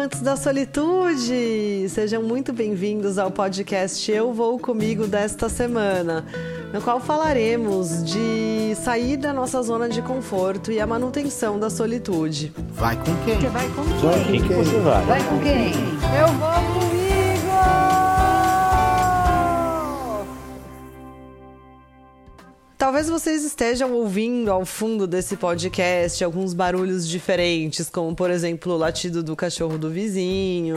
amantes da solitude! Sejam muito bem-vindos ao podcast Eu Vou Comigo desta semana, no qual falaremos de sair da nossa zona de conforto e a manutenção da solitude. Vai com quem? Você vai com quem? Vai com quem você vai? Vai com quem? Eu vou comigo! Talvez vocês estejam ouvindo ao fundo desse podcast alguns barulhos diferentes, como por exemplo o latido do cachorro do vizinho,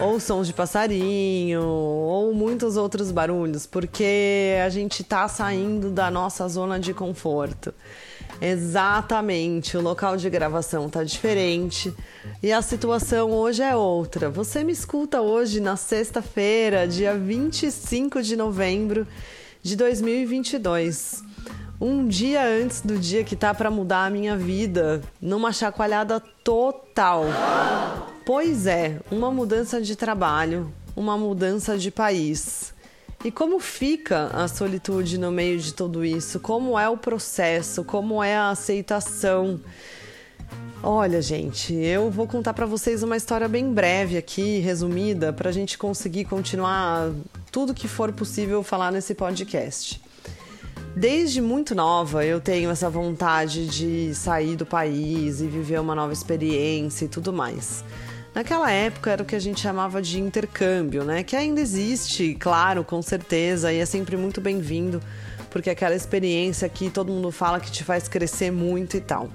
ou sons de passarinho, ou muitos outros barulhos, porque a gente tá saindo da nossa zona de conforto. Exatamente, o local de gravação tá diferente e a situação hoje é outra. Você me escuta hoje na sexta-feira, dia 25 de novembro de 2022. Um dia antes do dia que tá para mudar a minha vida, numa chacoalhada total. Pois é, uma mudança de trabalho, uma mudança de país. E como fica a solitude no meio de tudo isso? Como é o processo? Como é a aceitação? Olha, gente, eu vou contar para vocês uma história bem breve aqui, resumida, para a gente conseguir continuar tudo que for possível falar nesse podcast. Desde muito nova eu tenho essa vontade de sair do país e viver uma nova experiência e tudo mais. Naquela época era o que a gente chamava de intercâmbio, né? Que ainda existe, claro, com certeza, e é sempre muito bem-vindo, porque é aquela experiência que todo mundo fala que te faz crescer muito e tal.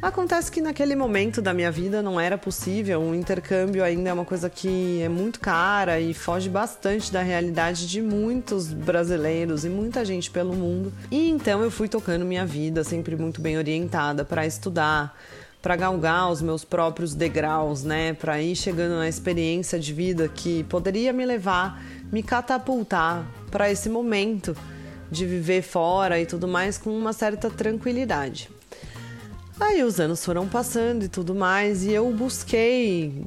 Acontece que naquele momento da minha vida não era possível, o intercâmbio ainda é uma coisa que é muito cara e foge bastante da realidade de muitos brasileiros e muita gente pelo mundo. E então eu fui tocando minha vida, sempre muito bem orientada para estudar, para galgar os meus próprios degraus, né, para ir chegando na experiência de vida que poderia me levar, me catapultar para esse momento de viver fora e tudo mais com uma certa tranquilidade. Aí os anos foram passando e tudo mais, e eu busquei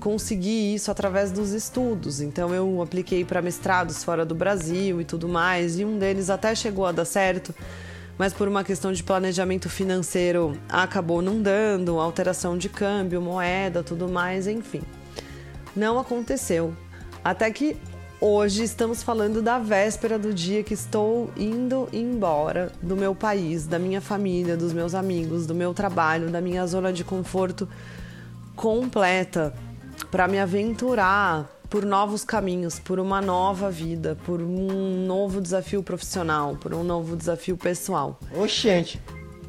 conseguir isso através dos estudos. Então eu apliquei para mestrados fora do Brasil e tudo mais, e um deles até chegou a dar certo, mas por uma questão de planejamento financeiro acabou não dando, alteração de câmbio, moeda, tudo mais, enfim. Não aconteceu. Até que Hoje estamos falando da véspera do dia que estou indo embora do meu país, da minha família, dos meus amigos, do meu trabalho, da minha zona de conforto completa para me aventurar por novos caminhos, por uma nova vida, por um novo desafio profissional, por um novo desafio pessoal. Oxente.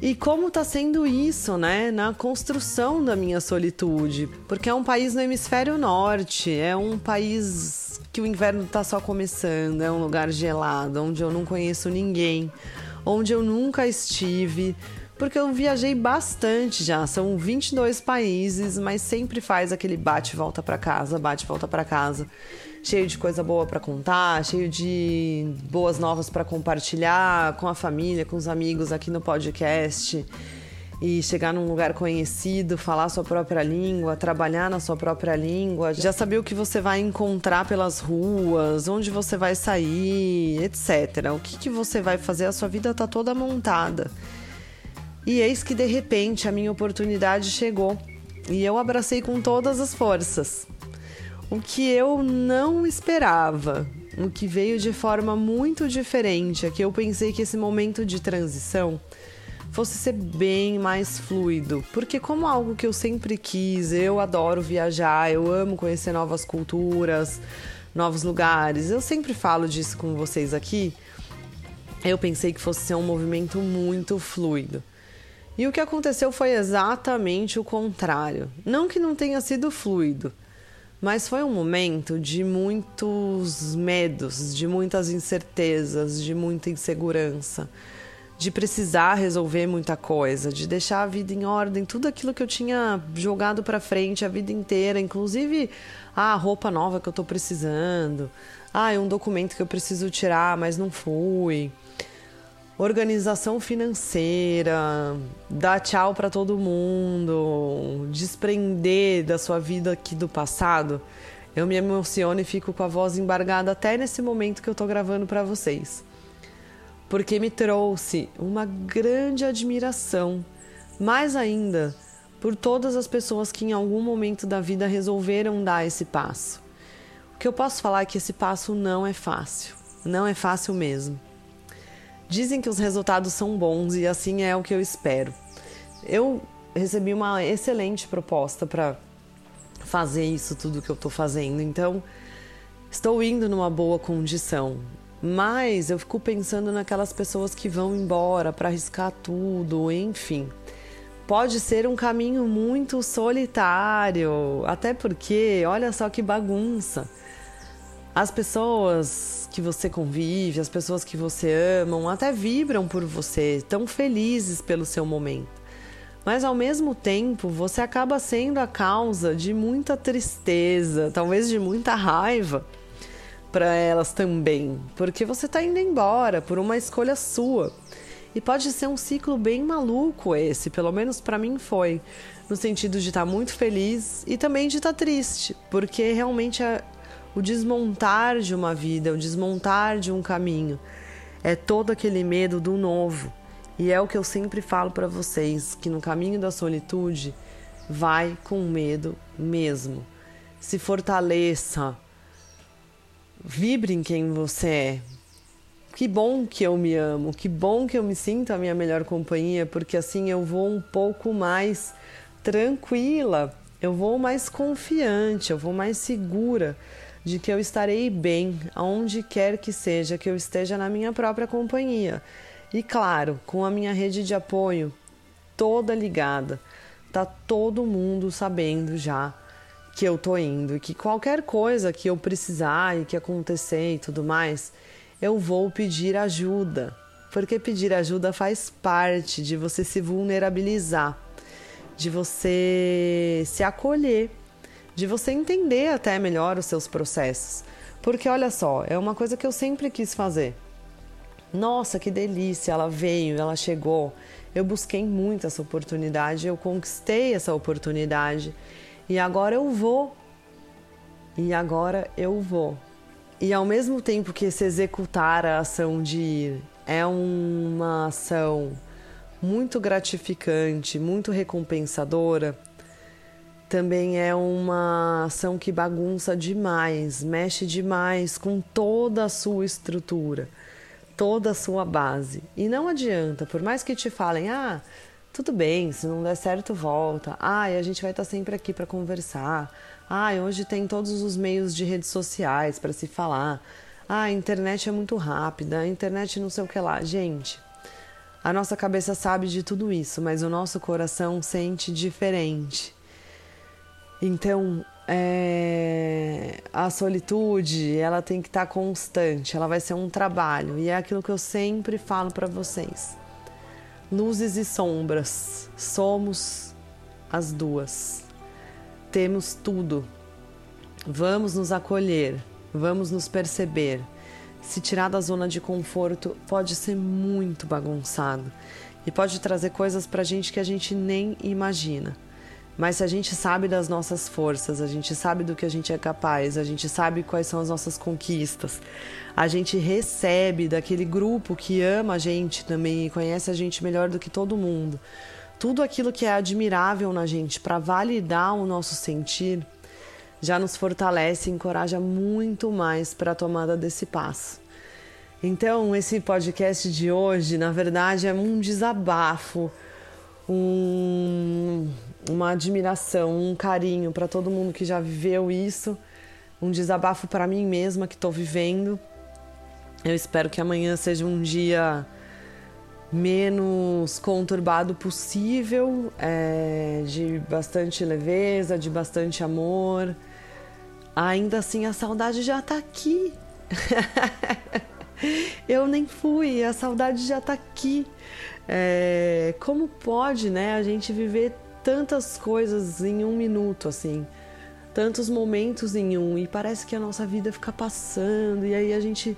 E como está sendo isso, né, na construção da minha solitude? Porque é um país no hemisfério norte, é um país que o inverno está só começando, é um lugar gelado, onde eu não conheço ninguém, onde eu nunca estive, porque eu viajei bastante já, são 22 países, mas sempre faz aquele bate volta para casa, bate volta para casa, cheio de coisa boa para contar, cheio de boas novas para compartilhar com a família, com os amigos aqui no podcast e chegar num lugar conhecido, falar sua própria língua, trabalhar na sua própria língua, já saber o que você vai encontrar pelas ruas, onde você vai sair, etc. O que, que você vai fazer, a sua vida está toda montada. E eis que de repente a minha oportunidade chegou e eu abracei com todas as forças. O que eu não esperava, o que veio de forma muito diferente, é que eu pensei que esse momento de transição fosse ser bem mais fluido. Porque, como algo que eu sempre quis, eu adoro viajar, eu amo conhecer novas culturas, novos lugares, eu sempre falo disso com vocês aqui. Eu pensei que fosse ser um movimento muito fluido. E o que aconteceu foi exatamente o contrário. Não que não tenha sido fluido, mas foi um momento de muitos medos, de muitas incertezas, de muita insegurança de precisar resolver muita coisa, de deixar a vida em ordem, tudo aquilo que eu tinha jogado para frente a vida inteira, inclusive a roupa nova que eu tô precisando, ah, é um documento que eu preciso tirar, mas não fui. Organização financeira, dar tchau para todo mundo, desprender da sua vida aqui do passado. Eu me emociono e fico com a voz embargada até nesse momento que eu tô gravando para vocês porque me trouxe uma grande admiração, mais ainda por todas as pessoas que em algum momento da vida resolveram dar esse passo. O que eu posso falar é que esse passo não é fácil, não é fácil mesmo. Dizem que os resultados são bons e assim é o que eu espero. Eu recebi uma excelente proposta para fazer isso tudo que eu estou fazendo, então estou indo numa boa condição. Mas eu fico pensando naquelas pessoas que vão embora para arriscar tudo, enfim pode ser um caminho muito solitário, até porque, olha só que bagunça. As pessoas que você convive, as pessoas que você ama, até vibram por você, estão felizes pelo seu momento. Mas ao mesmo tempo, você acaba sendo a causa de muita tristeza, talvez de muita raiva para elas também, porque você está indo embora por uma escolha sua. E pode ser um ciclo bem maluco esse, pelo menos para mim foi, no sentido de estar tá muito feliz e também de estar tá triste, porque realmente é o desmontar de uma vida, o desmontar de um caminho, é todo aquele medo do novo. E é o que eu sempre falo para vocês, que no caminho da solitude vai com medo mesmo. Se fortaleça. Vibre em quem você é, que bom que eu me amo, que bom que eu me sinto a minha melhor companhia, porque assim eu vou um pouco mais tranquila, eu vou mais confiante, eu vou mais segura de que eu estarei bem aonde quer que seja que eu esteja na minha própria companhia. E claro, com a minha rede de apoio toda ligada, tá todo mundo sabendo já que eu tô indo e que qualquer coisa que eu precisar e que acontecer e tudo mais, eu vou pedir ajuda. Porque pedir ajuda faz parte de você se vulnerabilizar, de você se acolher, de você entender até melhor os seus processos. Porque olha só, é uma coisa que eu sempre quis fazer. Nossa, que delícia, ela veio, ela chegou. Eu busquei muito essa oportunidade, eu conquistei essa oportunidade e agora eu vou. E agora eu vou. E ao mesmo tempo que se executar a ação de ir é uma ação muito gratificante, muito recompensadora, também é uma ação que bagunça demais, mexe demais com toda a sua estrutura, toda a sua base. E não adianta, por mais que te falem, ah, tudo bem, se não der certo, volta. Ah, e a gente vai estar sempre aqui para conversar. Ah, hoje tem todos os meios de redes sociais para se falar. Ah, a internet é muito rápida, a internet não sei o que lá. Gente, a nossa cabeça sabe de tudo isso, mas o nosso coração sente diferente. Então, é... a solitude, ela tem que estar tá constante, ela vai ser um trabalho. E é aquilo que eu sempre falo para vocês. Luzes e sombras, somos as duas temos tudo. Vamos nos acolher, vamos nos perceber. Se tirar da zona de conforto pode ser muito bagunçado e pode trazer coisas para gente que a gente nem imagina. Mas se a gente sabe das nossas forças, a gente sabe do que a gente é capaz, a gente sabe quais são as nossas conquistas, a gente recebe daquele grupo que ama a gente também e conhece a gente melhor do que todo mundo tudo aquilo que é admirável na gente para validar o nosso sentir já nos fortalece e encoraja muito mais para a tomada desse passo. Então, esse podcast de hoje, na verdade, é um desabafo, um, uma admiração, um carinho para todo mundo que já viveu isso, um desabafo para mim mesma que estou vivendo. Eu espero que amanhã seja um dia menos conturbado possível, é, de bastante leveza, de bastante amor. Ainda assim, a saudade já tá aqui. Eu nem fui, a saudade já tá aqui. É, como pode, né, a gente viver tantas coisas em um minuto, assim, tantos momentos em um, e parece que a nossa vida fica passando, e aí a gente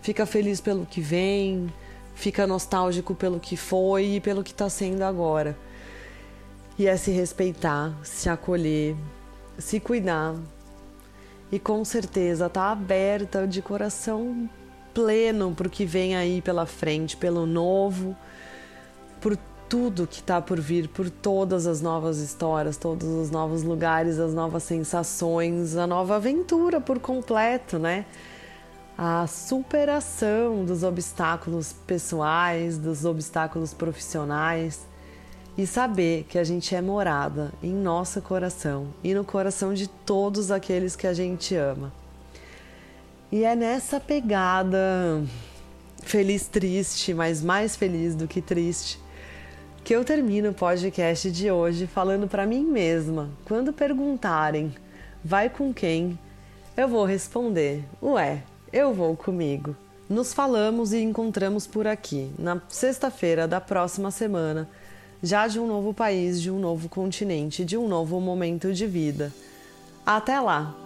fica feliz pelo que vem, fica nostálgico pelo que foi e pelo que está sendo agora. E é se respeitar, se acolher, se cuidar e com certeza tá aberta de coração pleno para o que vem aí pela frente, pelo novo, por tudo que está por vir, por todas as novas histórias, todos os novos lugares, as novas sensações, a nova aventura por completo, né? A superação dos obstáculos pessoais, dos obstáculos profissionais e saber que a gente é morada em nosso coração e no coração de todos aqueles que a gente ama. E é nessa pegada feliz, triste, mas mais feliz do que triste, que eu termino o podcast de hoje falando para mim mesma. Quando perguntarem, vai com quem? Eu vou responder, ué, eu vou comigo. Nos falamos e encontramos por aqui, na sexta-feira da próxima semana, já de um novo país, de um novo continente, de um novo momento de vida. Até lá!